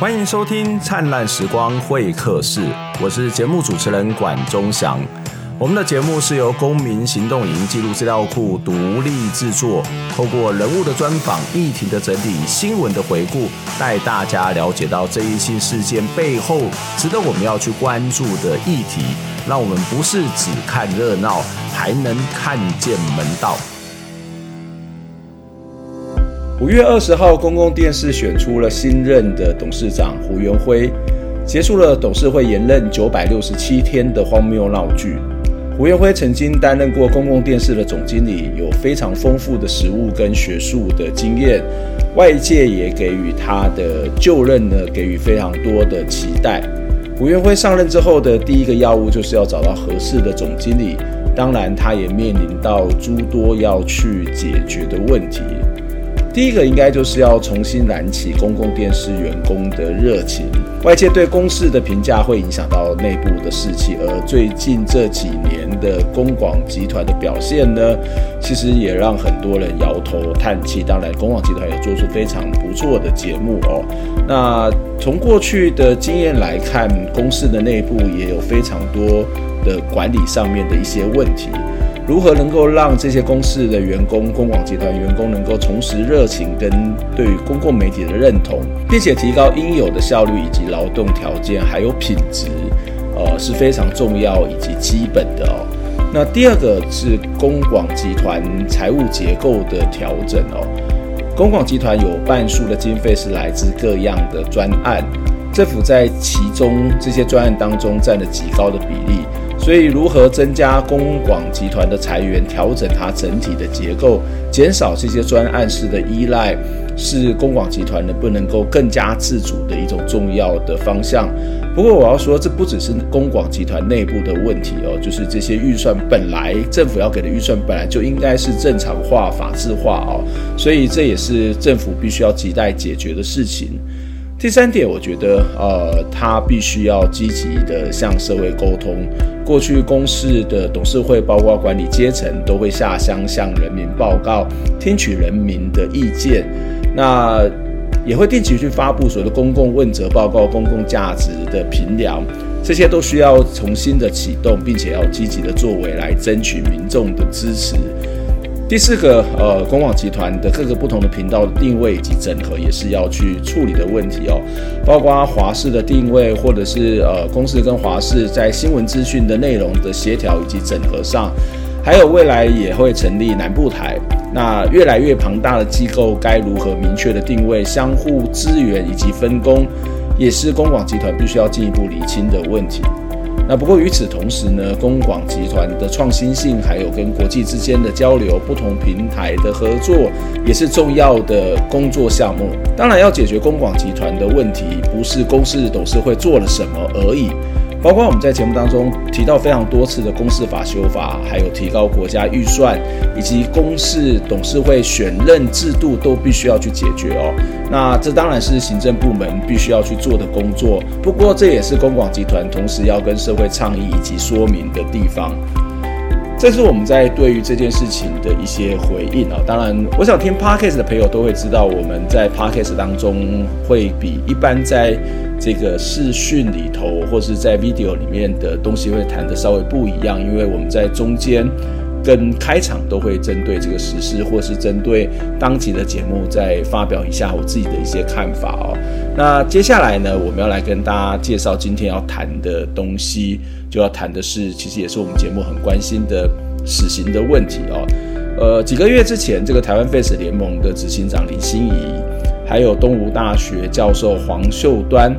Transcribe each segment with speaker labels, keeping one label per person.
Speaker 1: 欢迎收听《灿烂时光会客室》，我是节目主持人管中祥。我们的节目是由公民行动营记录资料库独立制作，透过人物的专访、议题的整理、新闻的回顾，带大家了解到这一新事件背后值得我们要去关注的议题，让我们不是只看热闹，还能看见门道。五月二十号，公共电视选出了新任的董事长胡元辉，结束了董事会延任九百六十七天的荒谬闹剧。胡元辉曾经担任过公共电视的总经理，有非常丰富的实务跟学术的经验，外界也给予他的就任呢，给予非常多的期待。胡元辉上任之后的第一个要务就是要找到合适的总经理，当然他也面临到诸多要去解决的问题。第一个应该就是要重新燃起公共电视员工的热情。外界对公视的评价会影响到内部的士气，而最近这几年的公广集团的表现呢，其实也让很多人摇头叹气。当然，公广集团也做出非常不错的节目哦。那从过去的经验来看，公视的内部也有非常多的管理上面的一些问题。如何能够让这些公司的员工、公广集团员工能够重拾热情跟对于公共媒体的认同，并且提高应有的效率以及劳动条件还有品质，呃，是非常重要以及基本的哦。那第二个是公广集团财务结构的调整哦。公广集团有半数的经费是来自各样的专案，政府在其中这些专案当中占了极高的比例。所以，如何增加公广集团的裁员，调整它整体的结构，减少这些专案式的依赖，是公广集团能不能够更加自主的一种重要的方向。不过，我要说，这不只是公广集团内部的问题哦，就是这些预算本来政府要给的预算本来就应该是正常化、法制化哦，所以这也是政府必须要亟待解决的事情。第三点，我觉得，呃，他必须要积极的向社会沟通。过去公视的董事会，包括管理阶层，都会下乡向人民报告，听取人民的意见。那也会定期去发布所谓的公共问责报告、公共价值的评量，这些都需要重新的启动，并且要积极的作为来争取民众的支持。第四个，呃，公广集团的各个不同的频道的定位以及整合，也是要去处理的问题哦。包括华视的定位，或者是呃，公视跟华视在新闻资讯的内容的协调以及整合上，还有未来也会成立南部台。那越来越庞大的机构，该如何明确的定位、相互支援以及分工，也是公广集团必须要进一步厘清的问题。那不过与此同时呢，公广集团的创新性，还有跟国际之间的交流、不同平台的合作，也是重要的工作项目。当然，要解决公广集团的问题，不是公司董事会做了什么而已。包括我们在节目当中提到非常多次的公司法修法，还有提高国家预算，以及公司董事会选任制度，都必须要去解决哦。那这当然是行政部门必须要去做的工作。不过这也是公广集团同时要跟社会倡议以及说明的地方。这是我们在对于这件事情的一些回应啊。当然，我想听 Podcast 的朋友都会知道，我们在 Podcast 当中会比一般在这个视讯里头，或是在 video 里面的东西会谈得稍微不一样，因为我们在中间跟开场都会针对这个时事，或是针对当集的节目再发表一下我自己的一些看法哦。那接下来呢，我们要来跟大家介绍今天要谈的东西，就要谈的是，其实也是我们节目很关心的死刑的问题哦。呃，几个月之前，这个台湾废死联盟的执行长林心怡，还有东吴大学教授黄秀端。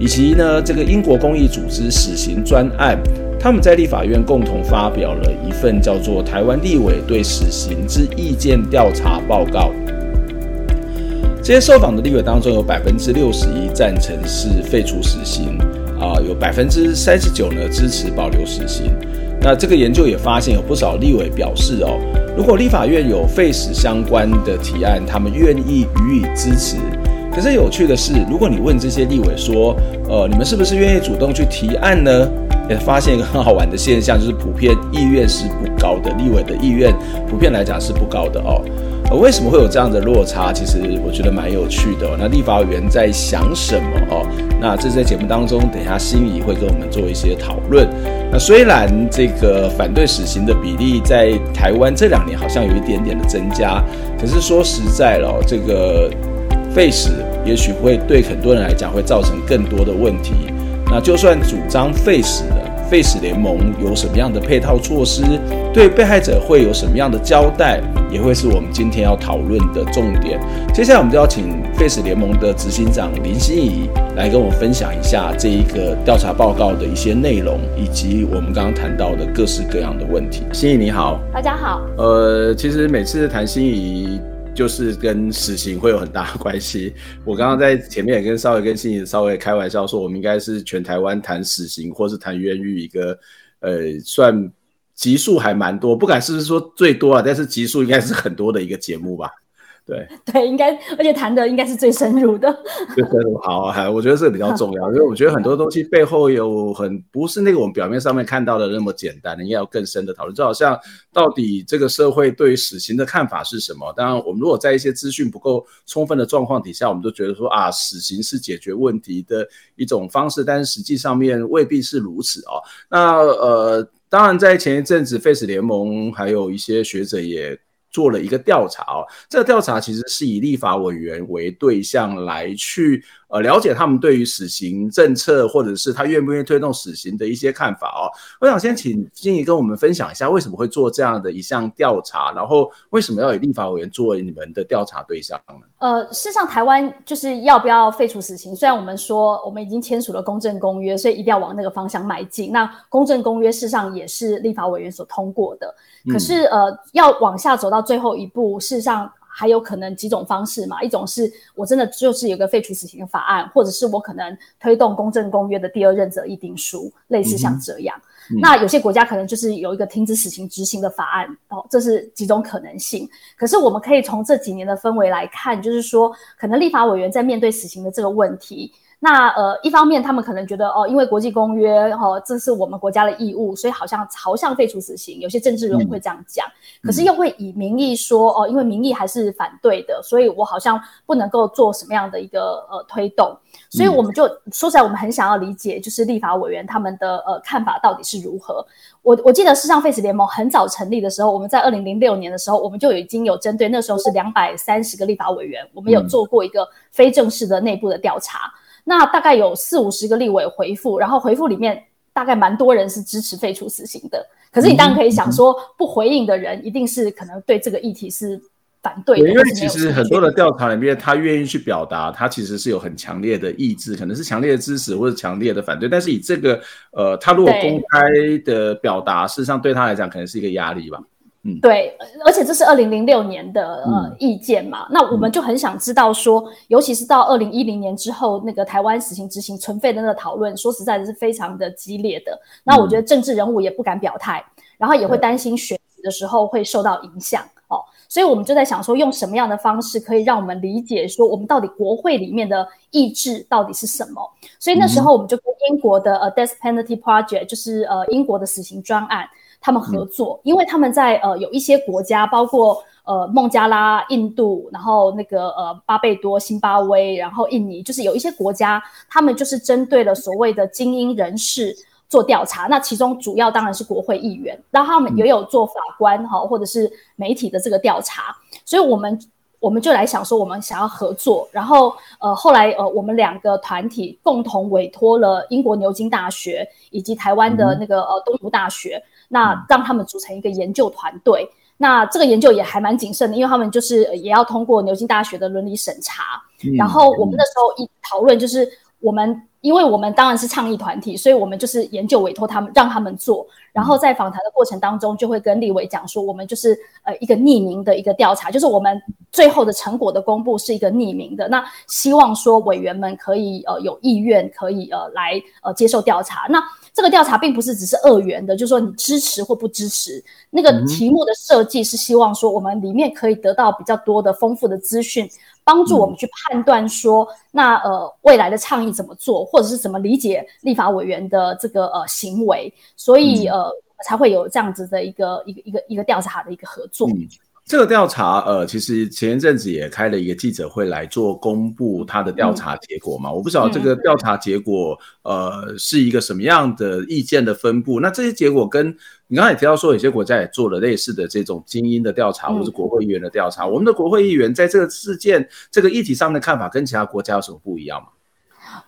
Speaker 1: 以及呢，这个英国公益组织死刑专案，他们在立法院共同发表了一份叫做《台湾立委对死刑之意见调查报告》。这些受访的立委当中，有百分之六十一赞成是废除死刑，啊，有百分之三十九呢支持保留死刑。那这个研究也发现，有不少立委表示哦，如果立法院有废死相关的提案，他们愿意予以支持。可是有趣的是，如果你问这些立委说，呃，你们是不是愿意主动去提案呢？也发现一个很好玩的现象，就是普遍意愿是不高的，立委的意愿普遍来讲是不高的哦。呃，为什么会有这样的落差？其实我觉得蛮有趣的。那立法委员在想什么哦？那这在节目当中，等一下心怡会跟我们做一些讨论。那虽然这个反对死刑的比例在台湾这两年好像有一点点的增加，可是说实在了，这个废死也许会对很多人来讲会造成更多的问题。那就算主张废死的。废死联盟有什么样的配套措施？对被害者会有什么样的交代？也会是我们今天要讨论的重点。接下来，我们就要请 Face 联盟的执行长林心怡来跟我分享一下这一个调查报告的一些内容，以及我们刚刚谈到的各式各样的问题。心怡你好，
Speaker 2: 大家好。
Speaker 1: 呃，其实每次谈心怡。就是跟死刑会有很大的关系。我刚刚在前面也跟稍微跟心怡稍微开玩笑说，我们应该是全台湾谈死刑或是谈冤狱一个，呃，算集数还蛮多，不敢是不是说最多啊，但是集数应该是很多的一个节目吧。对
Speaker 2: 对，应该，而且谈的应该是最深入的。
Speaker 1: 最深入，好，还我觉得这个比较重要，因为我觉得很多东西背后有很不是那个我们表面上面看到的那么简单，应该要更深的讨论。就好像到底这个社会对于死刑的看法是什么？当然，我们如果在一些资讯不够充分的状况底下，我们都觉得说啊，死刑是解决问题的一种方式，但是实际上面未必是如此哦。那呃，当然在前一阵子，，Face 联盟还有一些学者也。做了一个调查哦，这个调查其实是以立法委员为对象来去呃了解他们对于死刑政策或者是他愿不愿意推动死刑的一些看法哦。我想先请金怡跟我们分享一下为什么会做这样的一项调查，然后为什么要以立法委员作为你们的调查对象呢？
Speaker 2: 呃，事实上台湾就是要不要废除死刑，虽然我们说我们已经签署了公正公约，所以一定要往那个方向迈进。那公正公约事实上也是立法委员所通过的。可是，呃，要往下走到最后一步，事实上还有可能几种方式嘛。一种是我真的就是有个废除死刑的法案，或者是我可能推动公正公约的第二任责议定书，类似像这样。嗯、那有些国家可能就是有一个停止死刑执行的法案哦，这是几种可能性。可是我们可以从这几年的氛围来看，就是说，可能立法委员在面对死刑的这个问题。那呃，一方面他们可能觉得哦，因为国际公约哦，这是我们国家的义务，所以好像朝向废除死刑。有些政治人物会这样讲，嗯、可是又会以民意说哦，因为民意还是反对的，所以我好像不能够做什么样的一个呃推动。所以我们就、嗯、说起来，我们很想要理解，就是立法委员他们的呃看法到底是如何。我我记得，事实上废死联盟很早成立的时候，我们在二零零六年的时候，我们就已经有针对那时候是两百三十个立法委员，我们有做过一个非正式的内部的调查。那大概有四五十个立委回复，然后回复里面大概蛮多人是支持废除死刑的。可是你当然可以想说，不回应的人一定是可能对这个议题是反对的。因为
Speaker 1: 其实很多的调查里面，他愿意去表达，他其实是有很强烈的意志，可能是强烈的支持或者强烈的反对。但是以这个呃，他如果公开的表达，事实上对他来讲可能是一个压力吧。嗯，
Speaker 2: 对，而且这是二零零六年的呃意见嘛，嗯、那我们就很想知道说，嗯、尤其是到二零一零年之后，那个台湾死刑执行存废的那个讨论，说实在的是非常的激烈的。那我觉得政治人物也不敢表态，嗯、然后也会担心选举的时候会受到影响、嗯、哦，所以我们就在想说，用什么样的方式可以让我们理解说，我们到底国会里面的意志到底是什么？所以那时候我们就跟英国的呃 Death Penalty Project，就是呃英国的死刑专案。他们合作，因为他们在呃有一些国家，包括呃孟加拉、印度，然后那个呃巴贝多、辛巴威，然后印尼，就是有一些国家，他们就是针对了所谓的精英人士做调查。那其中主要当然是国会议员，然后他们也有做法官哈，或者是媒体的这个调查。所以我们我们就来想说，我们想要合作，然后呃后来呃我们两个团体共同委托了英国牛津大学以及台湾的那个呃东吴大学。那让他们组成一个研究团队，嗯、那这个研究也还蛮谨慎的，因为他们就是也要通过牛津大学的伦理审查。嗯、然后我们那时候一讨论，就是我们因为我们当然是倡议团体，所以我们就是研究委托他们，让他们做。然后在访谈的过程当中，就会跟立委讲说，我们就是呃一个匿名的一个调查，就是我们最后的成果的公布是一个匿名的。那希望说委员们可以呃有意愿可以呃来呃接受调查。那这个调查并不是只是二元的，就是说你支持或不支持。那个题目的设计是希望说我们里面可以得到比较多的丰富的资讯，帮助我们去判断说那呃未来的倡议怎么做，或者是怎么理解立法委员的这个呃行为。所以呃才会有这样子的一个一个一个一个调查的一个合作。
Speaker 1: 嗯这个调查，呃，其实前一阵子也开了一个记者会来做公布他的调查结果嘛。嗯、我不知道这个调查结果，呃，是一个什么样的意见的分布。那这些结果跟你刚才也提到说，有些国家也做了类似的这种精英的调查，或是国会议员的调查。嗯、我们的国会议员在这个事件、这个议题上的看法，跟其他国家有什么不一样吗？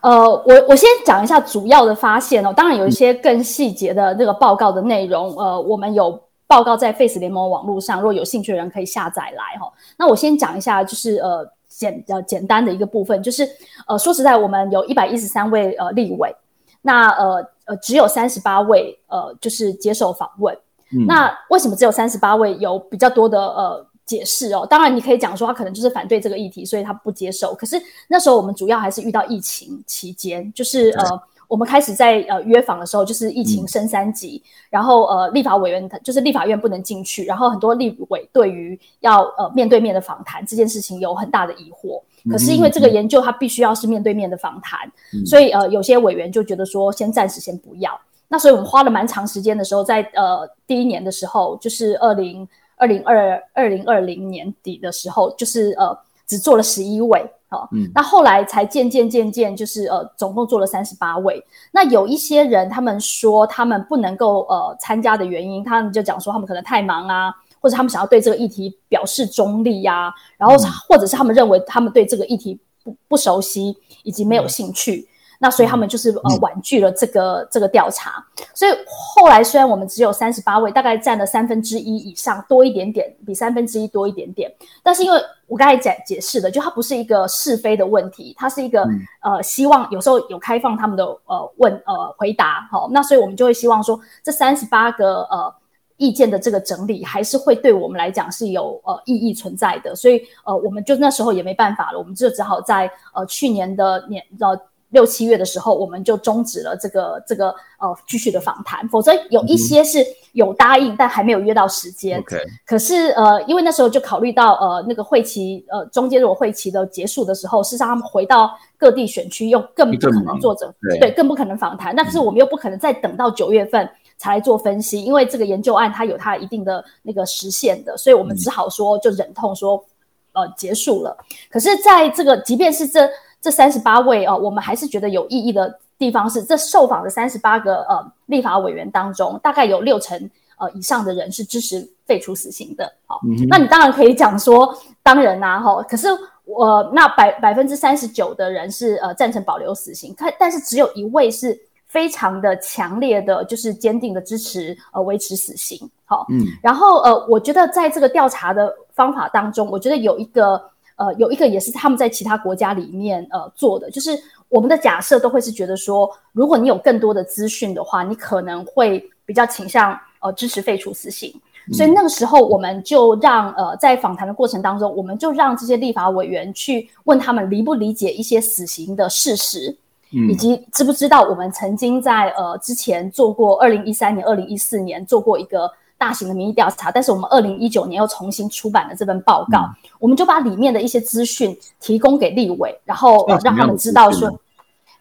Speaker 2: 呃，我我先讲一下主要的发现哦。当然有一些更细节的那个报告的内容，嗯、呃，我们有。报告在 Face 联盟网络上，如果有兴趣的人可以下载来哈。那我先讲一下，就是呃简呃简单的一个部分，就是呃说实在，我们有一百一十三位呃立委，那呃呃只有三十八位呃就是接受访问。嗯、那为什么只有三十八位有比较多的呃解释哦？当然你可以讲说他可能就是反对这个议题，所以他不接受。可是那时候我们主要还是遇到疫情期间，就是呃。我们开始在呃约访的时候，就是疫情升三级，嗯、然后呃立法委员就是立法院不能进去，然后很多立委对于要呃面对面的访谈这件事情有很大的疑惑。可是因为这个研究它必须要是面对面的访谈，嗯、所以呃有些委员就觉得说先暂时先不要。那所以我们花了蛮长时间的时候，在呃第一年的时候，就是二零二零二二零二零年底的时候，就是呃只做了十一位。好，嗯，那后来才渐渐渐渐，就是呃，总共做了三十八位。那有一些人，他们说他们不能够呃参加的原因，他们就讲说他们可能太忙啊，或者他们想要对这个议题表示中立呀、啊，然后或者是他们认为他们对这个议题不不熟悉以及没有兴趣。嗯那所以他们就是呃婉拒了这个、嗯、这个调查，所以后来虽然我们只有三十八位，大概占了三分之一以上，多一点点，比三分之一多一点点。但是因为我刚才解解释的，就它不是一个是非的问题，它是一个、嗯、呃希望有时候有开放他们的呃问呃回答，好、哦，那所以我们就会希望说这三十八个呃意见的这个整理，还是会对我们来讲是有呃意义存在的。所以呃我们就那时候也没办法了，我们就只好在呃去年的年呃。六七月的时候，我们就终止了这个这个呃继续的访谈，否则有一些是有答应，嗯、但还没有约到时间。可是呃，因为那时候就考虑到呃那个会期呃中间如果会期的结束的时候，事实上他们回到各地选区又更不可能做者对，对更不可能访谈。但是我们又不可能再等到九月份才来做分析，嗯、因为这个研究案它有它一定的那个时限的，所以我们只好说就忍痛说呃结束了。可是在这个即便是这。这三十八位哦，我们还是觉得有意义的地方是，这受访的三十八个呃立法委员当中，大概有六成呃以上的人是支持废除死刑的。好，嗯、那你当然可以讲说，当然啊，哈，可是我、呃、那百百分之三十九的人是呃赞成保留死刑，但，但是只有一位是非常的强烈的，就是坚定的支持呃维持死刑。好，嗯，然后呃，我觉得在这个调查的方法当中，我觉得有一个。呃，有一个也是他们在其他国家里面呃做的，就是我们的假设都会是觉得说，如果你有更多的资讯的话，你可能会比较倾向呃支持废除死刑。嗯、所以那个时候我们就让呃在访谈的过程当中，我们就让这些立法委员去问他们理不理解一些死刑的事实，嗯、以及知不知道我们曾经在呃之前做过二零一三年、二零一四年做过一个。大型的民意调查，但是我们二零一九年又重新出版了这份报告，嗯、我们就把里面的一些资讯提供给立委，然后、呃、让他们知道说，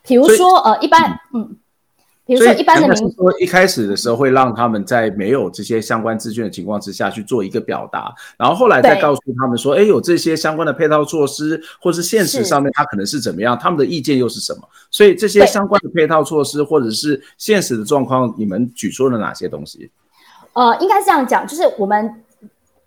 Speaker 2: 比如说呃，一般嗯，比如说一般的民说
Speaker 1: 一开始的时候会让他们在没有这些相关资讯的情况之下去做一个表达，然后后来再告诉他们说，哎，有这些相关的配套措施，或是现实上面它可能是怎么样，他们的意见又是什么？所以这些相关的配套措施或者是现实的状况，你们举出了哪些东西？
Speaker 2: 呃，应该是这样讲，就是我们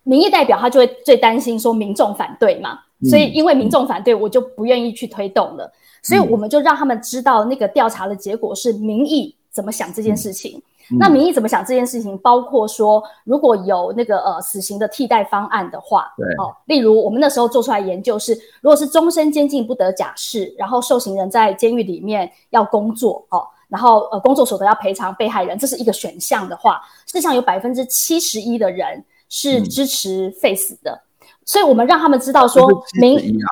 Speaker 2: 民意代表他就会最担心说民众反对嘛，嗯、所以因为民众反对，我就不愿意去推动了，嗯、所以我们就让他们知道那个调查的结果是民意怎么想这件事情。嗯、那民意怎么想这件事情，包括说如果有那个呃死刑的替代方案的话，对哦，例如我们那时候做出来研究是，如果是终身监禁不得假释，然后受刑人在监狱里面要工作哦。然后，呃，工作所得要赔偿被害人，这是一个选项的话，事实上有百分之七十一的人是支持废死的，嗯、所以我们让他们知道说，民啊，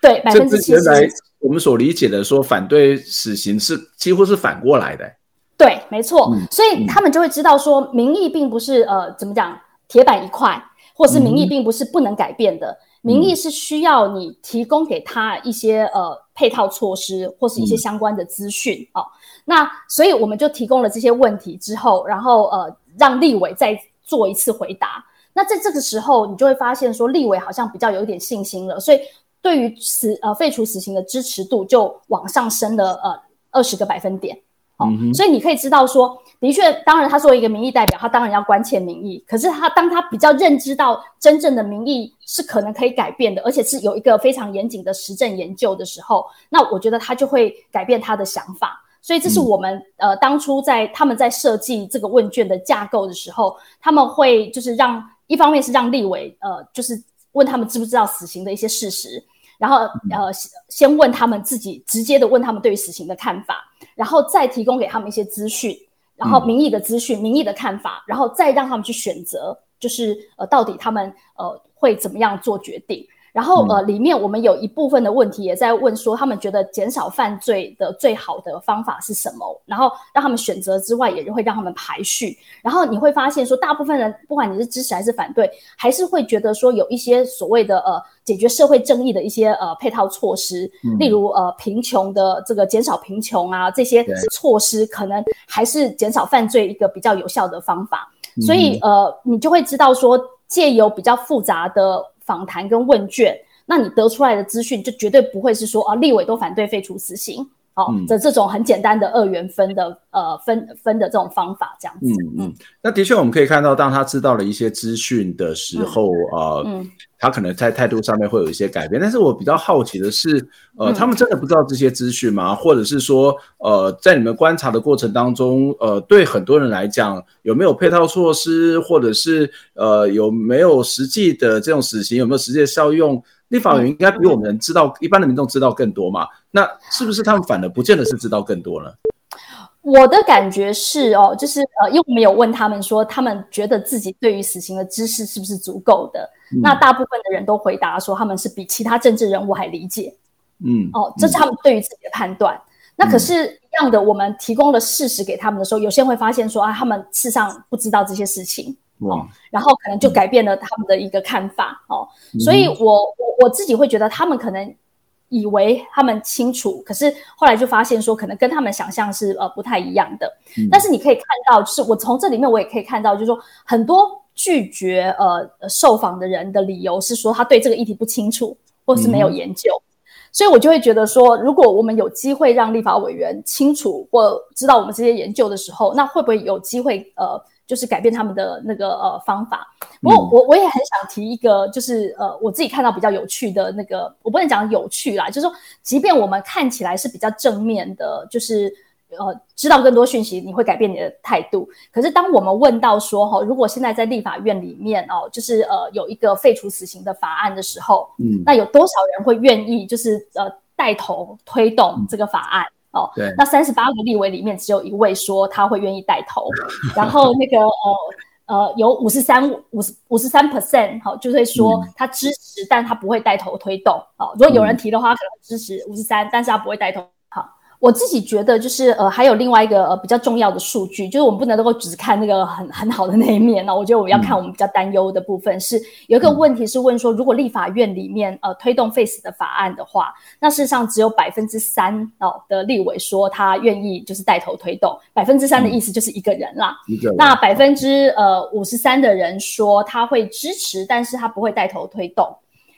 Speaker 2: 对百分之七十一，
Speaker 1: 我们所理解的说反对死刑是几乎是反过来的，
Speaker 2: 对，没错，嗯、所以他们就会知道说，民意并不是呃怎么讲铁板一块，或是民意并不是不能改变的。嗯民意是需要你提供给他一些呃配套措施或是一些相关的资讯、嗯、哦。那所以我们就提供了这些问题之后，然后呃让立委再做一次回答。那在这个时候，你就会发现说，立委好像比较有一点信心了，所以对于死呃废除死刑的支持度就往上升了呃二十个百分点。好、嗯，所以你可以知道说，的确，当然他作为一个民意代表，他当然要关切民意。可是他当他比较认知到真正的民意是可能可以改变的，而且是有一个非常严谨的实证研究的时候，那我觉得他就会改变他的想法。所以这是我们、嗯、呃当初在他们在设计这个问卷的架构的时候，他们会就是让一方面是让立委呃就是问他们知不知道死刑的一些事实。然后，呃，先问他们自己，直接的问他们对于死刑的看法，然后再提供给他们一些资讯，然后民意的资讯、民意的看法，然后再让他们去选择，就是呃，到底他们呃会怎么样做决定。然后呃，里面我们有一部分的问题也在问说，他们觉得减少犯罪的最好的方法是什么？然后让他们选择之外，也就会让他们排序。然后你会发现说，大部分人不管你是支持还是反对，还是会觉得说有一些所谓的呃解决社会正义的一些呃配套措施，嗯、例如呃贫穷的这个减少贫穷啊这些措施，可能还是减少犯罪一个比较有效的方法。所以呃，你就会知道说，借由比较复杂的。访谈跟问卷，那你得出来的资讯就绝对不会是说啊，立委都反对废除死刑，哦，这、嗯、这种很简单的二元分的呃分分的这种方法这样子。
Speaker 1: 嗯嗯，那的确我们可以看到，当他知道了一些资讯的时候，嗯、呃。嗯他可能在态度上面会有一些改变，但是我比较好奇的是，呃，他们真的不知道这些资讯吗？嗯、或者是说，呃，在你们观察的过程当中，呃，对很多人来讲，有没有配套措施，或者是呃，有没有实际的这种死刑，有没有实际的效用？立法委员应该比我们知道，嗯、一般的民众知道更多嘛？那是不是他们反而不见得是知道更多呢？
Speaker 2: 我的感觉是哦，就是呃，因为我们有问他们说，他们觉得自己对于死刑的知识是不是足够的？嗯、那大部分的人都回答说，他们是比其他政治人物还理解。嗯，哦，这是他们对于自己的判断。嗯、那可是，一样的，我们提供了事实给他们的时候，有些人会发现说啊，他们事实上不知道这些事情。哇、哦，然后可能就改变了他们的一个看法。嗯、哦，所以我我我自己会觉得，他们可能。以为他们清楚，可是后来就发现说，可能跟他们想象是呃不太一样的。嗯、但是你可以看到，就是我从这里面我也可以看到，就是说很多拒绝呃受访的人的理由是说他对这个议题不清楚，或是没有研究。嗯、所以我就会觉得说，如果我们有机会让立法委员清楚或知道我们这些研究的时候，那会不会有机会呃？就是改变他们的那个呃方法。不过我我也很想提一个，就是呃我自己看到比较有趣的那个，我不能讲有趣啦，就是说，即便我们看起来是比较正面的，就是呃知道更多讯息，你会改变你的态度。可是当我们问到说哈，如果现在在立法院里面哦，就是呃有一个废除死刑的法案的时候，嗯，那有多少人会愿意就是呃带头推动这个法案？哦，对，那三十八个立委里面只有一位说他会愿意带头，然后那个呃呃有五十三五十五十三 percent 好，就会说他支持，嗯、但他不会带头推动。哦，如果有人提的话，可能支持五十三，但是他不会带头。我自己觉得就是呃，还有另外一个呃比较重要的数据，就是我们不能够只看那个很很好的那一面呢。我觉得我们要看我们比较担忧的部分是，是有一个问题是问说，如果立法院里面呃推动 Face 的法案的话，那事实上只有百分之三哦的立委说他愿意就是带头推动，百分之三的意思就是一个人啦。嗯、那百分之呃五十三的人说他会支持，但是他不会带头推动。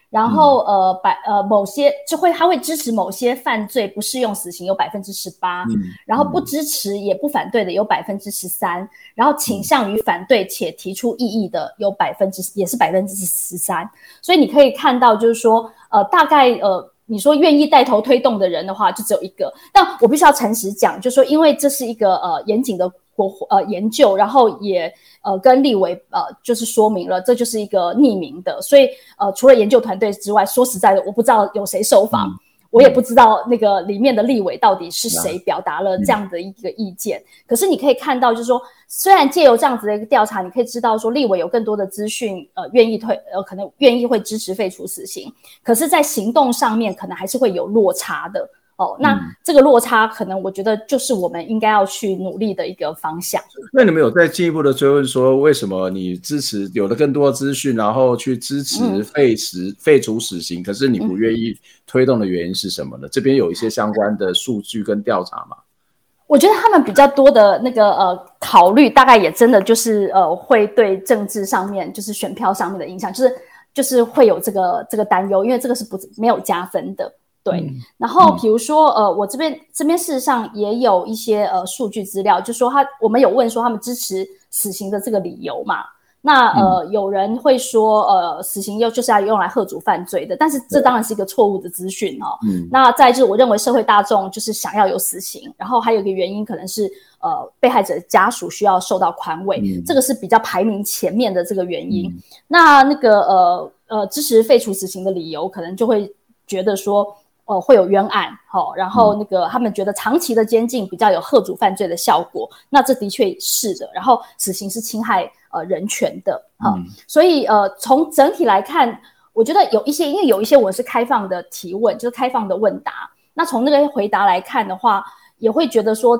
Speaker 2: 然后呃百呃某些就会他会支持某些犯罪不适用死刑有百分之十八，然后不支持也不反对的有百分之十三，然后倾向于反对且提出异议的有百分之也是百分之十三，所以你可以看到就是说呃大概呃你说愿意带头推动的人的话就只有一个，但我必须要诚实讲，就说因为这是一个呃严谨的。国呃研究，然后也呃跟立委呃就是说明了，这就是一个匿名的，所以呃除了研究团队之外，说实在的，我不知道有谁受访，嗯、我也不知道那个里面的立委到底是谁表达了这样的一个意见。嗯、可是你可以看到，就是说，虽然借由这样子的一个调查，你可以知道说立委有更多的资讯，呃愿意退呃可能愿意会支持废除死刑，可是，在行动上面可能还是会有落差的。哦，那这个落差可能我觉得就是我们应该要去努力的一个方向。
Speaker 1: 那你们有再进一步的追问说，为什么你支持有了更多的资讯，然后去支持废死、嗯、废除死刑，可是你不愿意推动的原因是什么呢？嗯、这边有一些相关的数据跟调查吗？
Speaker 2: 我觉得他们比较多的那个呃考虑，大概也真的就是呃，会对政治上面就是选票上面的影响，就是就是会有这个这个担忧，因为这个是不没有加分的。对，嗯、然后比如说，呃，我这边这边事实上也有一些呃数据资料，就说他我们有问说他们支持死刑的这个理由嘛？那呃，嗯、有人会说，呃，死刑又就是要用来吓阻犯罪的，但是这当然是一个错误的资讯哦。嗯，那再就是我认为社会大众就是想要有死刑，然后还有一个原因可能是呃被害者家属需要受到宽慰，嗯、这个是比较排名前面的这个原因。嗯、那那个呃呃支持废除死刑的理由，可能就会觉得说。呃，会有冤案，好、哦，然后那个他们觉得长期的监禁比较有吓阻犯罪的效果，那这的确是的。然后死刑是侵害呃人权的，哈、哦，嗯、所以呃从整体来看，我觉得有一些，因为有一些我是开放的提问，就是开放的问答。那从那个回答来看的话，也会觉得说，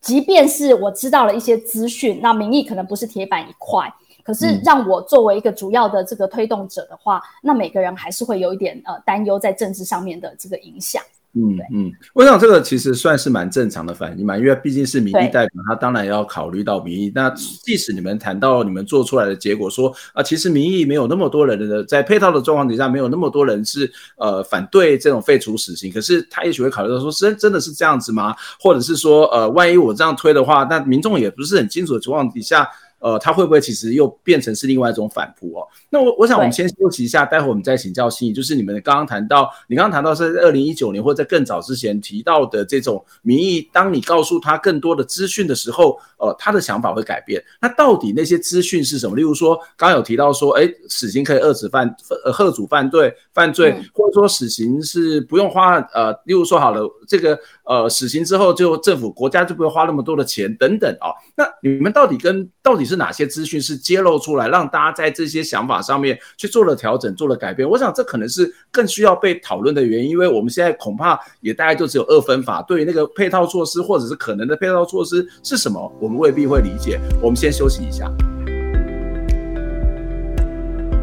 Speaker 2: 即便是我知道了一些资讯，那民意可能不是铁板一块。可是让我作为一个主要的这个推动者的话，嗯、那每个人还是会有一点呃担忧在政治上面的这个影响。
Speaker 1: 嗯嗯，我想这个其实算是蛮正常的反应嘛，因为毕竟是民意代表，他当然要考虑到民意。那即使你们谈到你们做出来的结果说，说啊，其实民意没有那么多人的，在配套的状况底下，没有那么多人是呃反对这种废除死刑。可是他也许会考虑到说，真真的是这样子吗？或者是说，呃，万一我这样推的话，那民众也不是很清楚的情况底下。呃，他会不会其实又变成是另外一种反扑哦？那我我想我们先休息一下，待会我们再请教心怡。就是你们刚刚谈到，你刚刚谈到是在二零一九年或者在更早之前提到的这种民意，当你告诉他更多的资讯的时候，呃，他的想法会改变。那到底那些资讯是什么？例如说，刚刚有提到说，哎，死刑可以遏制犯呃遏阻犯罪犯罪，嗯、或者说死刑是不用花呃，例如说好了，这个呃死刑之后就政府国家就不会花那么多的钱等等啊、哦。那你们到底跟到底？是哪些资讯是揭露出来，让大家在这些想法上面去做了调整、做了改变？我想这可能是更需要被讨论的原因，因为我们现在恐怕也大概就只有二分法。对于那个配套措施或者是可能的配套措施是什么，我们未必会理解。我们先休息一下。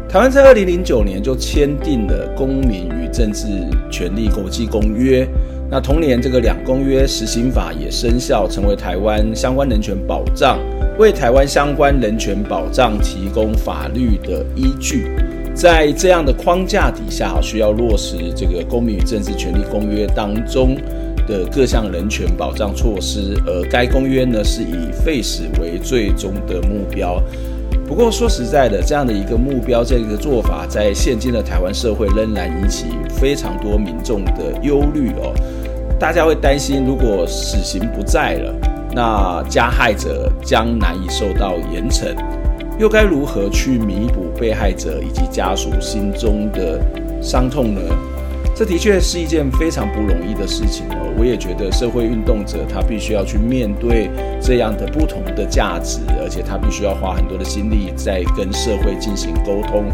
Speaker 1: 台湾在二零零九年就签订了《公民与政治权利国际公约》。那同年，这个两公约实行法也生效，成为台湾相关人权保障，为台湾相关人权保障提供法律的依据。在这样的框架底下，需要落实这个《公民与政治权利公约》当中的各项人权保障措施，而该公约呢是以废死为最终的目标。不过说实在的，这样的一个目标，这个做法，在现今的台湾社会仍然引起非常多民众的忧虑哦。大家会担心，如果死刑不在了，那加害者将难以受到严惩，又该如何去弥补被害者以及家属心中的伤痛呢？这的确是一件非常不容易的事情哦。我也觉得社会运动者他必须要去面对这样的不同的价值，而且他必须要花很多的心力在跟社会进行沟通。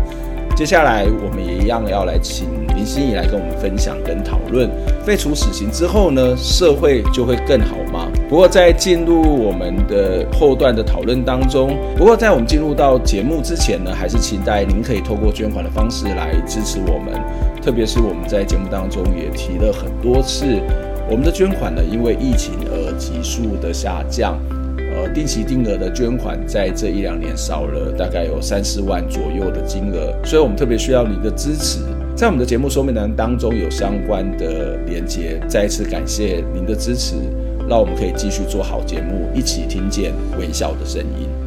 Speaker 1: 接下来我们也一样要来请林心怡来跟我们分享跟讨论，废除死刑之后呢，社会就会更好吗？不过在进入我们的后段的讨论当中，不过在我们进入到节目之前呢，还是期待您可以透过捐款的方式来支持我们。特别是我们在节目当中也提了很多次，我们的捐款呢，因为疫情而急速的下降，呃，定期定额的捐款在这一两年少了大概有三四万左右的金额，所以我们特别需要您的支持。在我们的节目说明栏当中有相关的连接，再一次感谢您的支持，让我们可以继续做好节目，一起听见微笑的声音。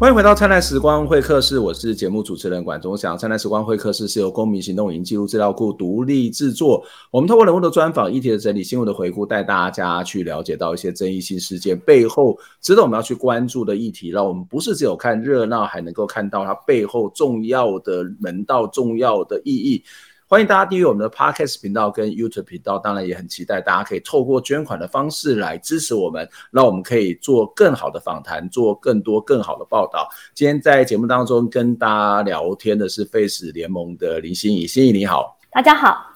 Speaker 1: 欢迎回到灿烂时光会客室，我是节目主持人管中祥。灿烂时光会客室是由公民行动营记录资料库独立制作。我们透过人物的专访、议题的整理、新闻的回顾，带大家去了解到一些争议性事件背后值得我们要去关注的议题，让我们不是只有看热闹，还能够看到它背后重要的门道、重要的意义。欢迎大家订阅我们的 Podcast 频道跟 YouTube 频道，当然也很期待大家可以透过捐款的方式来支持我们，让我们可以做更好的访谈，做更多更好的报道。今天在节目当中跟大家聊天的是 Face 联盟的林心怡，心怡你好，
Speaker 2: 大家好。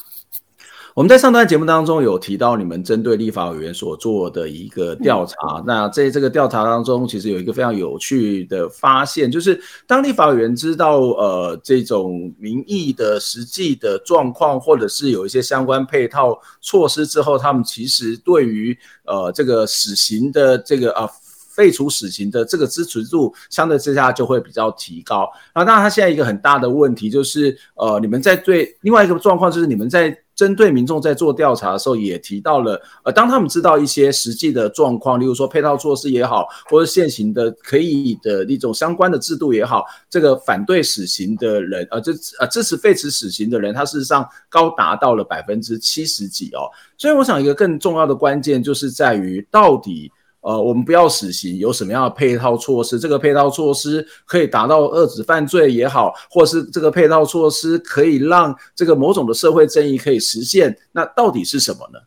Speaker 1: 我们在上段节目当中有提到你们针对立法委员所做的一个调查，嗯、那在这个调查当中，其实有一个非常有趣的发现，就是当立法委员知道呃这种民意的实际的状况，或者是有一些相关配套措施之后，他们其实对于呃这个死刑的这个啊废除死刑的这个支持度相对之下就会比较提高。那当然，他现在一个很大的问题就是，呃，你们在对另外一个状况就是你们在。针对民众在做调查的时候，也提到了，呃，当他们知道一些实际的状况，例如说配套措施也好，或者现行的可以的一种相关的制度也好，这个反对死刑的人，呃，这呃支持废止死刑的人，他事实上高达到了百分之七十几哦。所以，我想一个更重要的关键就是在于到底。呃，我们不要死刑，有什么样的配套措施？这个配套措施可以达到遏止犯罪也好，或是这个配套措施可以让这个某种的社会正义可以实现，那到底是什么呢？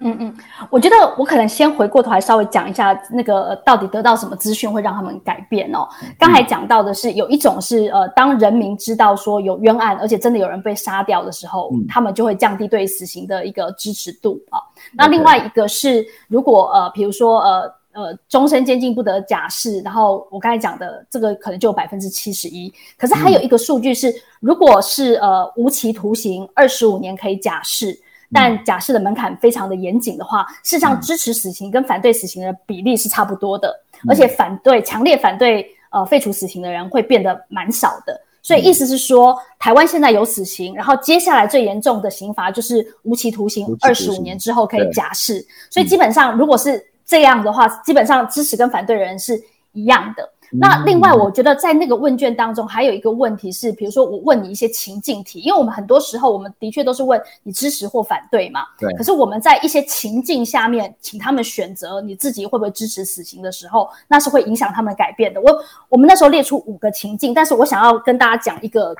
Speaker 2: 嗯嗯，我觉得我可能先回过头来稍微讲一下那个到底得到什么资讯会让他们改变哦。刚才讲到的是有一种是呃，当人民知道说有冤案，而且真的有人被杀掉的时候，嗯、他们就会降低对死刑的一个支持度啊。那另外一个是，如果呃，比如说呃呃，终身监禁不得假释，然后我刚才讲的这个可能就有百分之七十一。可是还有一个数据是，如果是呃无期徒刑二十五年可以假释，但假释的门槛非常的严谨的话，事实上支持死刑跟反对死刑的比例是差不多的，而且反对强烈反对呃废除死刑的人会变得蛮少的。所以意思是说，台湾现在有死刑，然后接下来最严重的刑罚就是无期徒刑，二十五年之后可以假释。所以基本上，如果是这样的话，基本上支持跟反对的人是一样的。那另外，我觉得在那个问卷当中还有一个问题是，比如说我问你一些情境题，因为我们很多时候我们的确都是问你支持或反对嘛。对。可是我们在一些情境下面，请他们选择你自己会不会支持死刑的时候，那是会影响他们改变的。我我们那时候列出五个情境，但是我想要跟大家讲一个。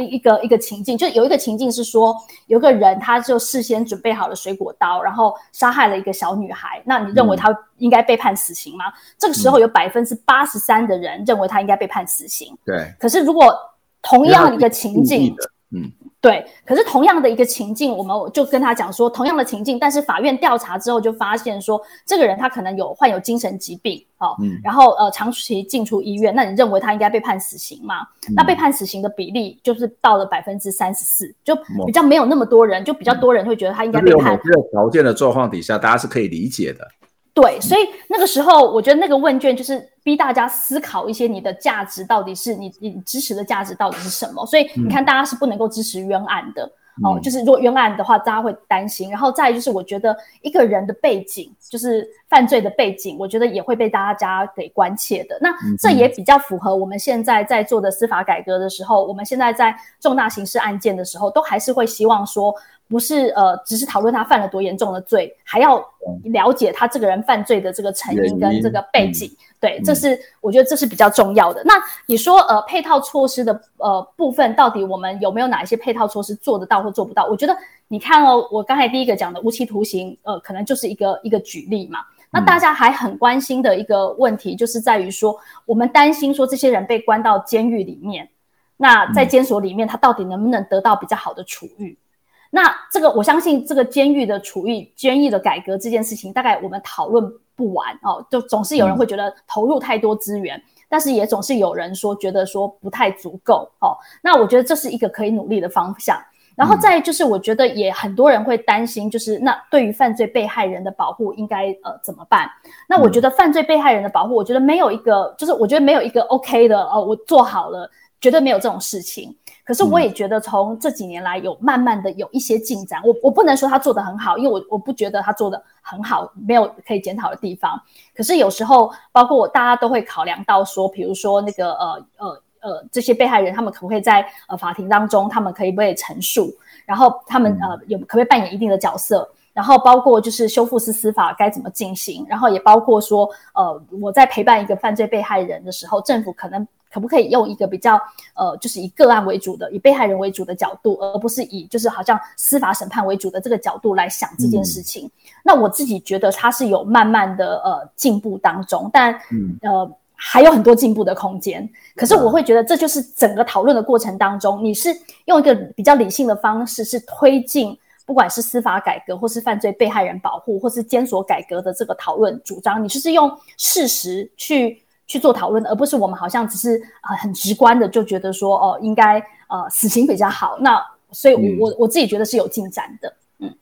Speaker 2: 一个一个情境，就有一个情境是说，有个人他就事先准备好了水果刀，然后杀害了一个小女孩。那你认为他应该被判死刑吗？嗯、这个时候有百分之八十三的人认为他应该被判死刑。对。可是如果同样一个情境，嗯。对，可是同样的一个情境，我们就跟他讲说，同样的情境，但是法院调查之后就发现说，这个人他可能有患有精神疾病，哦，嗯、然后呃长期进出医院，那你认为他应该被判死刑吗？嗯、那被判死刑的比例就是到了百分之三十四，就比较没有那么多人，就比较多人会觉得他应该被判。
Speaker 1: 这个条件的状况底下，大家是可以理解的。
Speaker 2: 对，所以那个时候，我觉得那个问卷就是逼大家思考一些你的价值到底是你你支持的价值到底是什么。所以你看，大家是不能够支持冤案的。哦，就是如果冤案的话，大家会担心。然后再就是，我觉得一个人的背景，就是犯罪的背景，我觉得也会被大家给关切的。那这也比较符合我们现在在做的司法改革的时候，我们现在在重大刑事案件的时候，都还是会希望说。不是呃，只是讨论他犯了多严重的罪，还要了解他这个人犯罪的这个成因跟这个背景。嗯、对，这是我觉得这是比较重要的。那你说呃，配套措施的呃部分，到底我们有没有哪一些配套措施做得到或做不到？我觉得你看哦，我刚才第一个讲的无期徒刑，呃，可能就是一个一个举例嘛。那大家还很关心的一个问题，就是在于说，我们担心说这些人被关到监狱里面，那在监所里面，他到底能不能得到比较好的处遇？那这个，我相信这个监狱的处遇、监狱的改革这件事情，大概我们讨论不完哦。就总是有人会觉得投入太多资源，嗯、但是也总是有人说觉得说不太足够哦。那我觉得这是一个可以努力的方向。然后再就是，我觉得也很多人会担心，就是那对于犯罪被害人的保护应该呃怎么办？那我觉得犯罪被害人的保护，我觉得没有一个，就是我觉得没有一个 OK 的哦，我做好了，绝对没有这种事情。可是我也觉得，从这几年来有慢慢的有一些进展。我我不能说他做得很好，因为我我不觉得他做得很好，没有可以检讨的地方。可是有时候，包括我大家都会考量到说，比如说那个呃呃呃这些被害人，他们可不可以在呃法庭当中，他们可以不可以陈述？然后他们呃有可不可以扮演一定的角色？然后包括就是修复式司法该怎么进行？然后也包括说，呃我在陪伴一个犯罪被害人的时候，政府可能。可不可以用一个比较呃，就是以个案为主的，以被害人为主的角度，而不是以就是好像司法审判为主的这个角度来想这件事情？嗯、那我自己觉得它是有慢慢的呃进步当中，但、嗯、呃还有很多进步的空间。可是我会觉得这就是整个讨论的过程当中，你是用一个比较理性的方式，是推进不管是司法改革，或是犯罪被害人保护，或是监所改革的这个讨论主张，你就是用事实去。去做讨论，而不是我们好像只是呃很直观的就觉得说哦，应该呃死刑比较好。那所以我，我我我自己觉得是有进展的。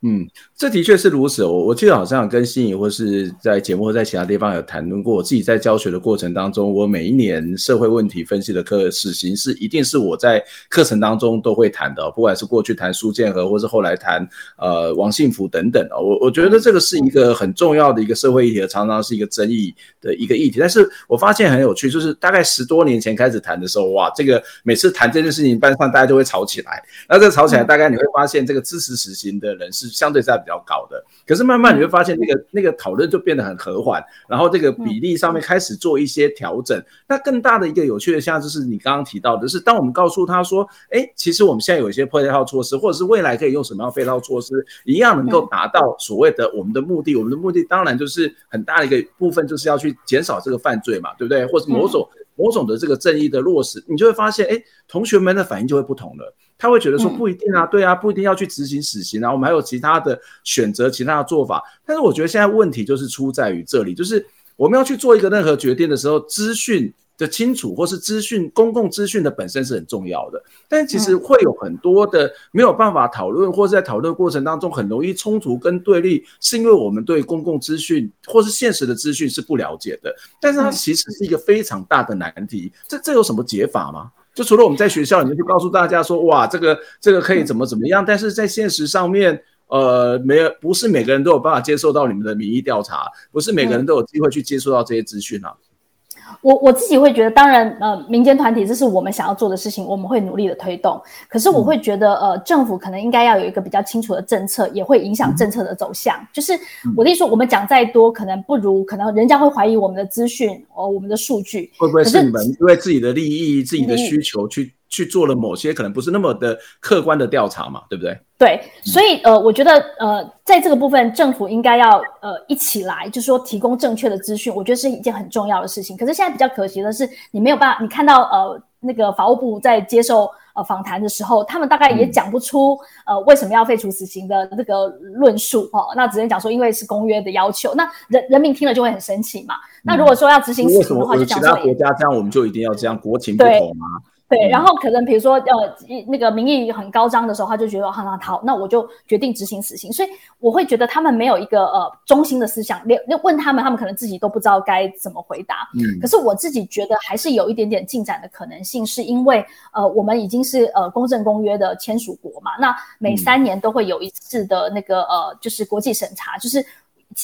Speaker 1: 嗯，这的确是如此。我我记得好像跟心怡或是在节目或在其他地方有谈论过。我自己在教学的过程当中，我每一年社会问题分析的课，死刑是一定是我在课程当中都会谈的。不管是过去谈苏建和，或是后来谈呃王幸福等等啊，我我觉得这个是一个很重要的一个社会议题，常常是一个争议的一个议题。但是我发现很有趣，就是大概十多年前开始谈的时候，哇，这个每次谈这件事情，班上大家就会吵起来。那这个吵起来，大概你会发现这个支持死刑的人是相对在比较高的，可是慢慢你会发现那个那个讨论就变得很和缓，然后这个比例上面开始做一些调整。那更大的一个有趣的现象就是你刚刚提到的，是当我们告诉他说，哎，其实我们现在有一些配套措施，或者是未来可以用什么样配套措施，一样能够达到所谓的我们的目的。我们的目的当然就是很大的一个部分，就是要去减少这个犯罪嘛，对不对？或者某种某种的这个正义的落实，你就会发现，哎，同学们的反应就会不同了。他会觉得说不一定啊，对啊，不一定要去执行死刑啊，我们还有其他的选择，其他的做法。但是我觉得现在问题就是出在于这里，就是我们要去做一个任何决定的时候，资讯的清楚或是资讯公共资讯的本身是很重要的。但其实会有很多的没有办法讨论，或是在讨论过程当中很容易冲突跟对立，是因为我们对公共资讯或是现实的资讯是不了解的。但是它其实是一个非常大的难题。这这有什么解法吗？就除了我们在学校里面就告诉大家说，哇，这个这个可以怎么怎么样，但是在现实上面，呃，没有，不是每个人都有办法接受到你们的民意调查，不是每个人都有机会去接触到这些资讯啊。
Speaker 2: 我我自己会觉得，当然，呃，民间团体这是我们想要做的事情，我们会努力的推动。可是我会觉得，呃，政府可能应该要有一个比较清楚的政策，也会影响政策的走向。就是我的意思说，我们讲再多，可能不如，可能人家会怀疑我们的资讯，哦，我们的数据
Speaker 1: 会不会是你们因为自己的利益、自己的需求去。去做了某些可能不是那么的客观的调查嘛，对不对？
Speaker 2: 对，所以呃，我觉得呃，在这个部分，政府应该要呃一起来，就是说提供正确的资讯，我觉得是一件很重要的事情。可是现在比较可惜的是，你没有办法，你看到呃那个法务部在接受呃访谈的时候，他们大概也讲不出、嗯、呃为什么要废除死刑的这个论述哦，那只能讲说因为是公约的要求，那人人民听了就会很生气嘛。嗯、那如果说要执行死刑的话，就
Speaker 1: 讲他国家这样，我们就一定要这样，国情不同吗？
Speaker 2: 对，然后可能比如说，呃，那个民意很高涨的时候，他就觉得，好，好，那我就决定执行死刑。所以我会觉得他们没有一个呃中心的思想，连问他们，他们可能自己都不知道该怎么回答。嗯，可是我自己觉得还是有一点点进展的可能性，是因为呃，我们已经是呃公正公约的签署国嘛，那每三年都会有一次的那个呃，就是国际审查，就是。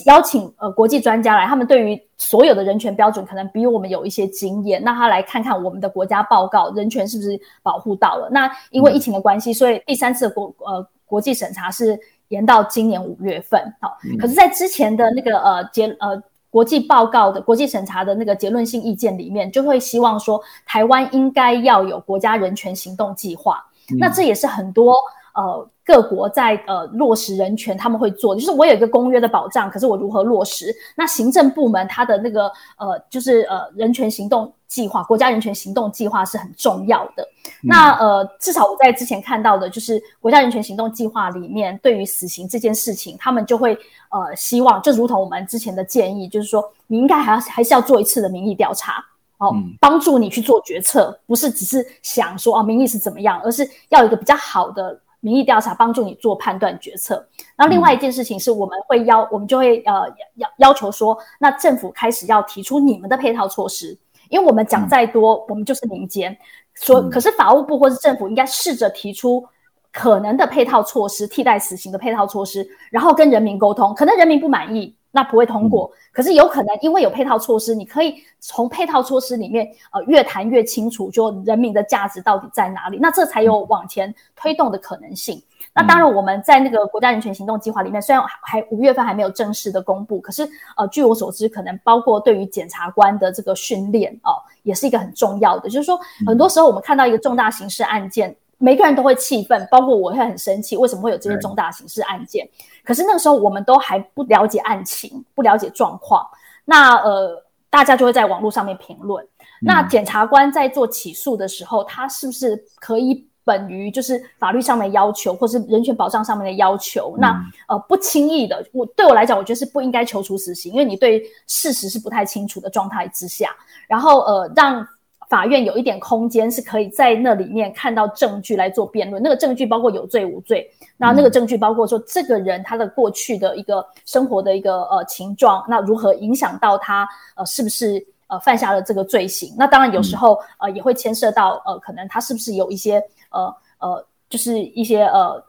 Speaker 2: 邀请呃国际专家来，他们对于所有的人权标准可能比我们有一些经验，那他来看看我们的国家报告，人权是不是保护到了？那因为疫情的关系，所以第三次的国呃国际审查是延到今年五月份。好，可是，在之前的那个呃结呃国际报告的国际审查的那个结论性意见里面，就会希望说台湾应该要有国家人权行动计划。那这也是很多呃。各国在呃落实人权，他们会做，就是我有一个公约的保障，可是我如何落实？那行政部门它的那个呃，就是呃人权行动计划，国家人权行动计划是很重要的。嗯、那呃，至少我在之前看到的，就是国家人权行动计划里面，对于死刑这件事情，他们就会呃希望，就如同我们之前的建议，就是说你应该还要还是要做一次的民意调查，哦，嗯、帮助你去做决策，不是只是想说啊民意是怎么样，而是要有一个比较好的。民意调查帮助你做判断决策。然后另外一件事情是，我们会要，嗯、我们就会呃要要求说，那政府开始要提出你们的配套措施，因为我们讲再多，嗯、我们就是民间。说，可是法务部或是政府应该试着提出可能的配套措施，替代死刑的配套措施，然后跟人民沟通，可能人民不满意。那不会通过，可是有可能因为有配套措施，你可以从配套措施里面，呃，越谈越清楚，就人民的价值到底在哪里，那这才有往前推动的可能性。那当然，我们在那个国家人权行动计划里面，虽然还五月份还没有正式的公布，可是呃，据我所知，可能包括对于检察官的这个训练哦，也是一个很重要的。就是说，很多时候我们看到一个重大刑事案件。每个人都会气愤，包括我会很生气。为什么会有这些重大刑事案件？可是那个时候我们都还不了解案情，不了解状况。那呃，大家就会在网络上面评论。嗯、那检察官在做起诉的时候，他是不是可以本于就是法律上面的要求，或是人权保障上面的要求？嗯、那呃，不轻易的，我对我来讲，我觉得是不应该求处死刑，因为你对事实是不太清楚的状态之下，然后呃，让。法院有一点空间是可以在那里面看到证据来做辩论。那个证据包括有罪无罪，那那个证据包括说这个人他的过去的一个生活的一个呃情状，那如何影响到他呃是不是呃犯下了这个罪行？那当然有时候呃也会牵涉到呃可能他是不是有一些呃呃就是一些呃。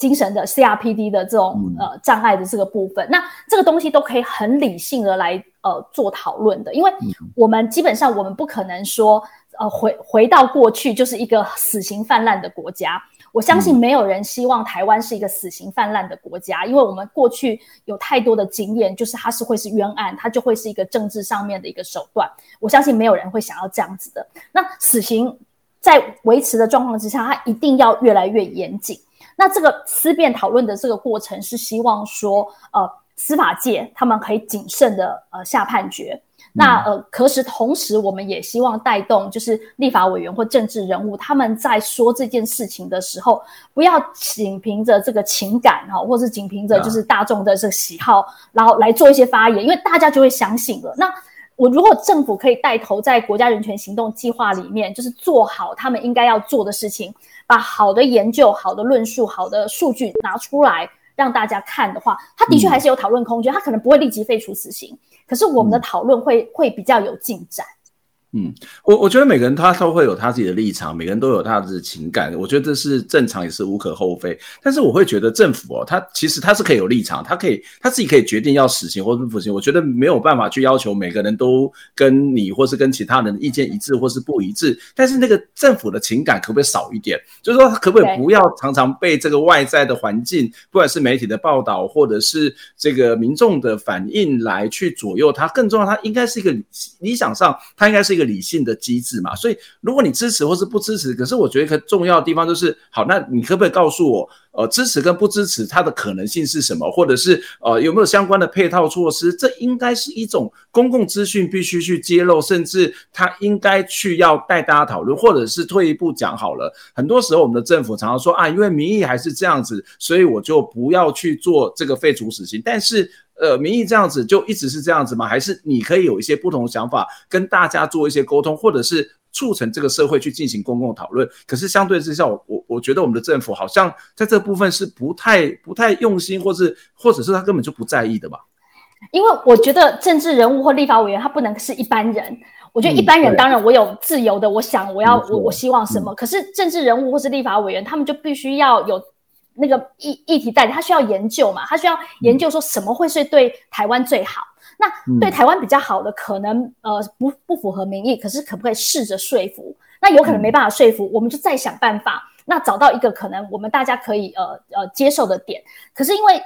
Speaker 2: 精神的 CRPD 的这种呃障碍的这个部分，那这个东西都可以很理性的来呃做讨论的，因为我们基本上我们不可能说呃回回到过去就是一个死刑泛滥的国家，我相信没有人希望台湾是一个死刑泛滥的国家，因为我们过去有太多的经验，就是它是会是冤案，它就会是一个政治上面的一个手段，我相信没有人会想要这样子的。那死刑在维持的状况之下，它一定要越来越严谨。那这个思辨讨论的这个过程是希望说，呃，司法界他们可以谨慎的呃下判决。嗯、那呃，可是同时我们也希望带动，就是立法委员或政治人物他们在说这件事情的时候，不要仅凭着这个情感哈，或是仅凭着就是大众的这个喜好，然后来做一些发言，因为大家就会相信了。那我如果政府可以带头在国家人权行动计划里面，就是做好他们应该要做的事情。把好的研究、好的论述、好的数据拿出来让大家看的话，他的确还是有讨论空间。他可能不会立即废除死刑，可是我们的讨论会会比较有进展。
Speaker 1: 嗯，我我觉得每个人他都会有他自己的立场，每个人都有他的情感，我觉得这是正常，也是无可厚非。但是我会觉得政府哦，他其实他是可以有立场，他可以他自己可以决定要死刑或是不死刑。我觉得没有办法去要求每个人都跟你或是跟其他人的意见一致或是不一致。但是那个政府的情感可不可以少一点？就是说，可不可以不要常常被这个外在的环境，不管是媒体的报道或者是这个民众的反应来去左右他？更重要，他应该是一个理想上，他应该是一个。理性的机制嘛，所以如果你支持或是不支持，可是我觉得一个重要的地方就是，好，那你可不可以告诉我，呃，支持跟不支持它的可能性是什么，或者是呃有没有相关的配套措施？这应该是一种公共资讯必须去揭露，甚至他应该去要带大家讨论，或者是退一步讲好了，很多时候我们的政府常常说啊，因为民意还是这样子，所以我就不要去做这个废除死刑，但是。呃，民意这样子就一直是这样子吗？还是你可以有一些不同的想法，跟大家做一些沟通，或者是促成这个社会去进行公共讨论？可是相对之下，我我我觉得我们的政府好像在这部分是不太不太用心，或是或者是他根本就不在意的吧？
Speaker 2: 因为我觉得政治人物或立法委员他不能是一般人。我觉得一般人当然我有自由的，我想我要我我希望什么。可是政治人物或是立法委员，他们就必须要有。那个议议题代理，他需要研究嘛？他需要研究说什么会是对台湾最好？嗯、那对台湾比较好的，可能呃不不符合民意，可是可不可以试着说服？那有可能没办法说服，嗯、我们就再想办法，那找到一个可能我们大家可以呃呃接受的点。可是因为。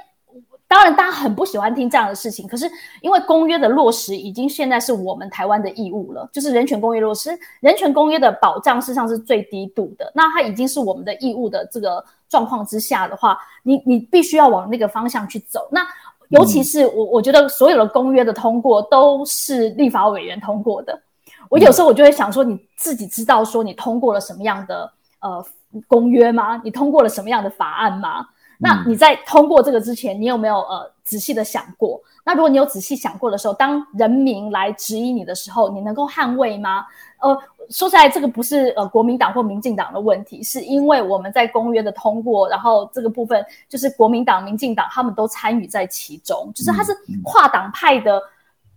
Speaker 2: 当然，大家很不喜欢听这样的事情。可是，因为公约的落实已经现在是我们台湾的义务了，就是人权公约落实，人权公约的保障事实上是最低度的。那它已经是我们的义务的这个状况之下的话，你你必须要往那个方向去走。那尤其是我，我觉得所有的公约的通过都是立法委员通过的。我有时候我就会想说，你自己知道说你通过了什么样的呃公约吗？你通过了什么样的法案吗？那你在通过这个之前，你有没有呃仔细的想过？那如果你有仔细想过的时候，当人民来质疑你的时候，你能够捍卫吗？呃，说实在，这个不是呃国民党或民进党的问题，是因为我们在公约的通过，然后这个部分就是国民党、民进党他们都参与在其中，就是它是跨党派的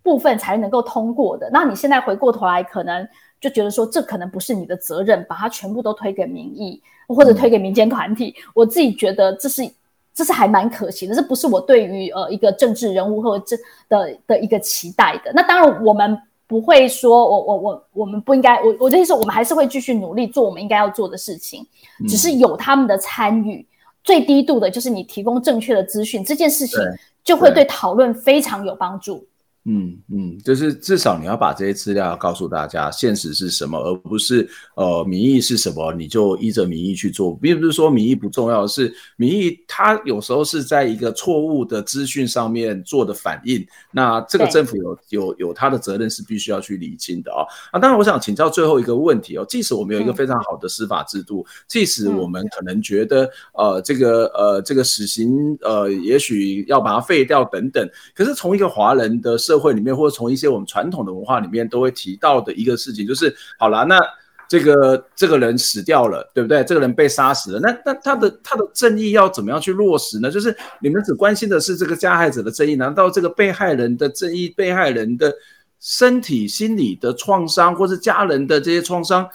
Speaker 2: 部分才能够通过的。那你现在回过头来，可能就觉得说这可能不是你的责任，把它全部都推给民意。或者推给民间团体，我自己觉得这是这是还蛮可惜的，这不是我对于呃一个政治人物或者这的的一个期待的。那当然，我们不会说我我我我们不应该，我我的意思说，我们还是会继续努力做我们应该要做的事情，只是有他们的参与，最低度的就是你提供正确的资讯，这件事情就会对讨论非常有帮助。
Speaker 1: 嗯嗯，就是至少你要把这些资料告诉大家，现实是什么，而不是呃民意是什么，你就依着民意去做，并不是说民意不重要，是民意它有时候是在一个错误的资讯上面做的反应，那这个政府有有有他的责任是必须要去理清的哦。啊，当然我想请教最后一个问题哦，即使我们有一个非常好的司法制度，嗯、即使我们可能觉得呃这个呃这个死刑呃也许要把它废掉等等，可是从一个华人的社会里面，或者从一些我们传统的文化里面都会提到的一个事情，就是好了，那这个这个人死掉了，对不对？这个人被杀死了，那那他的他的正义要怎么样去落实呢？就是你们只关心的是这个加害者的正义，难道这个被害人的正义、被害人的身体、心理的创伤，或是家人的这些创伤？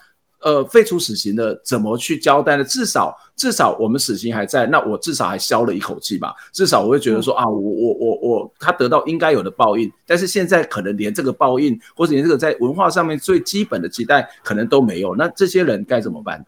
Speaker 1: 呃，废除死刑的怎么去交代呢？至少至少我们死刑还在，那我至少还消了一口气吧。至少我会觉得说啊，我我我我他得到应该有的报应，但是现在可能连这个报应，或者连这个在文化上面最基本的期待可能都没有。那这些人该怎么办？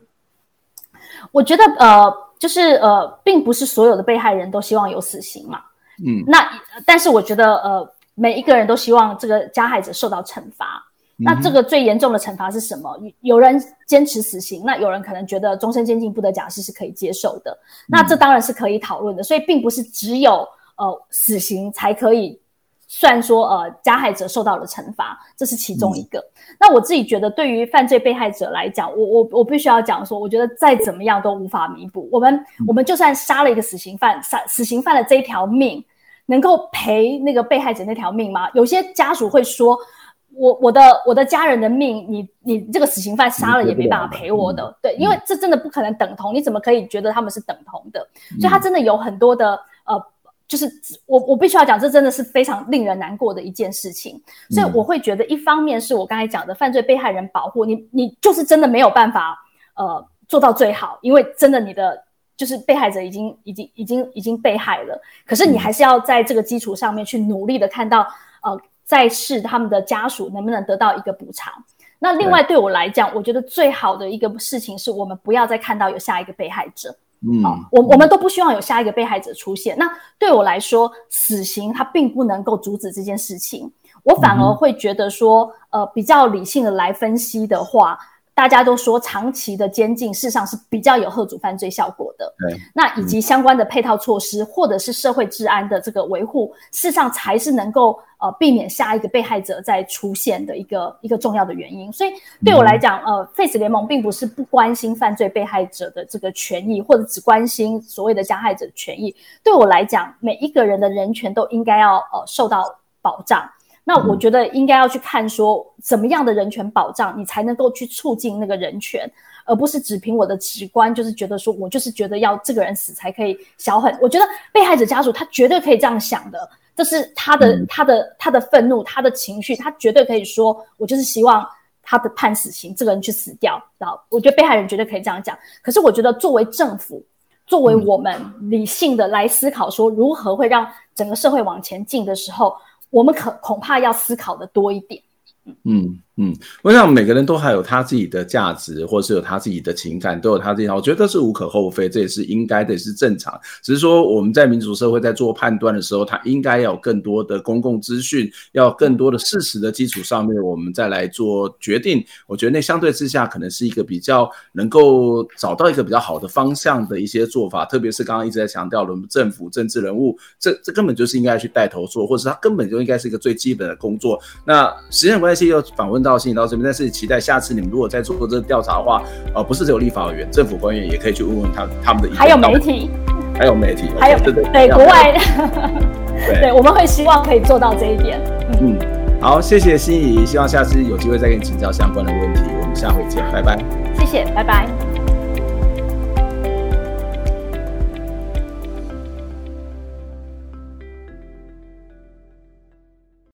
Speaker 2: 我觉得呃，就是呃，并不是所有的被害人都希望有死刑嘛。嗯，那但是我觉得呃，每一个人都希望这个加害者受到惩罚。那这个最严重的惩罚是什么？有人坚持死刑，那有人可能觉得终身监禁不得假释是可以接受的。那这当然是可以讨论的。所以并不是只有呃死刑才可以算说呃加害者受到了惩罚，这是其中一个。那我自己觉得，对于犯罪被害者来讲，我我我必须要讲说，我觉得再怎么样都无法弥补。我们我们就算杀了一个死刑犯，杀死刑犯的这一条命，能够赔那个被害者那条命吗？有些家属会说。我我的我的家人的命，你你这个死刑犯杀了也没办法赔我的，嗯、对，因为这真的不可能等同，你怎么可以觉得他们是等同的？嗯、所以他真的有很多的呃，就是我我必须要讲，这真的是非常令人难过的一件事情。所以我会觉得，一方面是我刚才讲的犯罪被害人保护，你你就是真的没有办法呃做到最好，因为真的你的就是被害者已经已经已经已经被害了，可是你还是要在这个基础上面去努力的看到呃。再试他们的家属能不能得到一个补偿。那另外对我来讲，我觉得最好的一个事情是我们不要再看到有下一个被害者。嗯，我我们都不希望有下一个被害者出现。那对我来说，死刑它并不能够阻止这件事情。我反而会觉得说，呃，比较理性的来分析的话。大家都说长期的监禁事实上是比较有吓阻犯罪效果的，对，那以及相关的配套措施或者是社会治安的这个维护，事实上才是能够呃避免下一个被害者再出现的一个一个重要的原因。所以对我来讲，呃，Face 联盟并不是不关心犯罪被害者的这个权益，或者只关心所谓的加害者的权益。对我来讲，每一个人的人权都应该要呃受到保障。那我觉得应该要去看说，怎么样的人权保障，你才能够去促进那个人权，而不是只凭我的直观，就是觉得说我就是觉得要这个人死才可以小很。我觉得被害者家属他绝对可以这样想的，这是他的他的他的愤怒，他的情绪，他绝对可以说，我就是希望他的判死刑，这个人去死掉。然后我觉得被害人绝对可以这样讲。可是我觉得作为政府，作为我们理性的来思考说如何会让整个社会往前进的时候。我们可恐怕要思考的多一点。
Speaker 1: 嗯嗯，我想每个人都还有他自己的价值，或是有他自己的情感，都有他自己。我觉得是无可厚非，这也是应该的，也是正常。只是说我们在民主社会在做判断的时候，他应该要有更多的公共资讯，要更多的事实的基础上面，我们再来做决定。我觉得那相对之下，可能是一个比较能够找到一个比较好的方向的一些做法。特别是刚刚一直在强调的，我们政府政治人物，这这根本就是应该去带头做，或者是他根本就应该是一个最基本的工作。那时间关系。又访问到，进行到这边，但是期待下次你们如果再做这个调查的话，呃，不是只有立法委员、政府官员也可以去问问他他们的意见。
Speaker 2: 还有媒体，
Speaker 1: 还有媒体，
Speaker 2: 还有对对对，国外的，对，对，我们会希望可以做到这一点。
Speaker 1: 嗯，好，谢谢心怡，希望下次有机会再跟你请教相关的问题。我们下回见，拜拜。
Speaker 2: 谢谢，拜拜。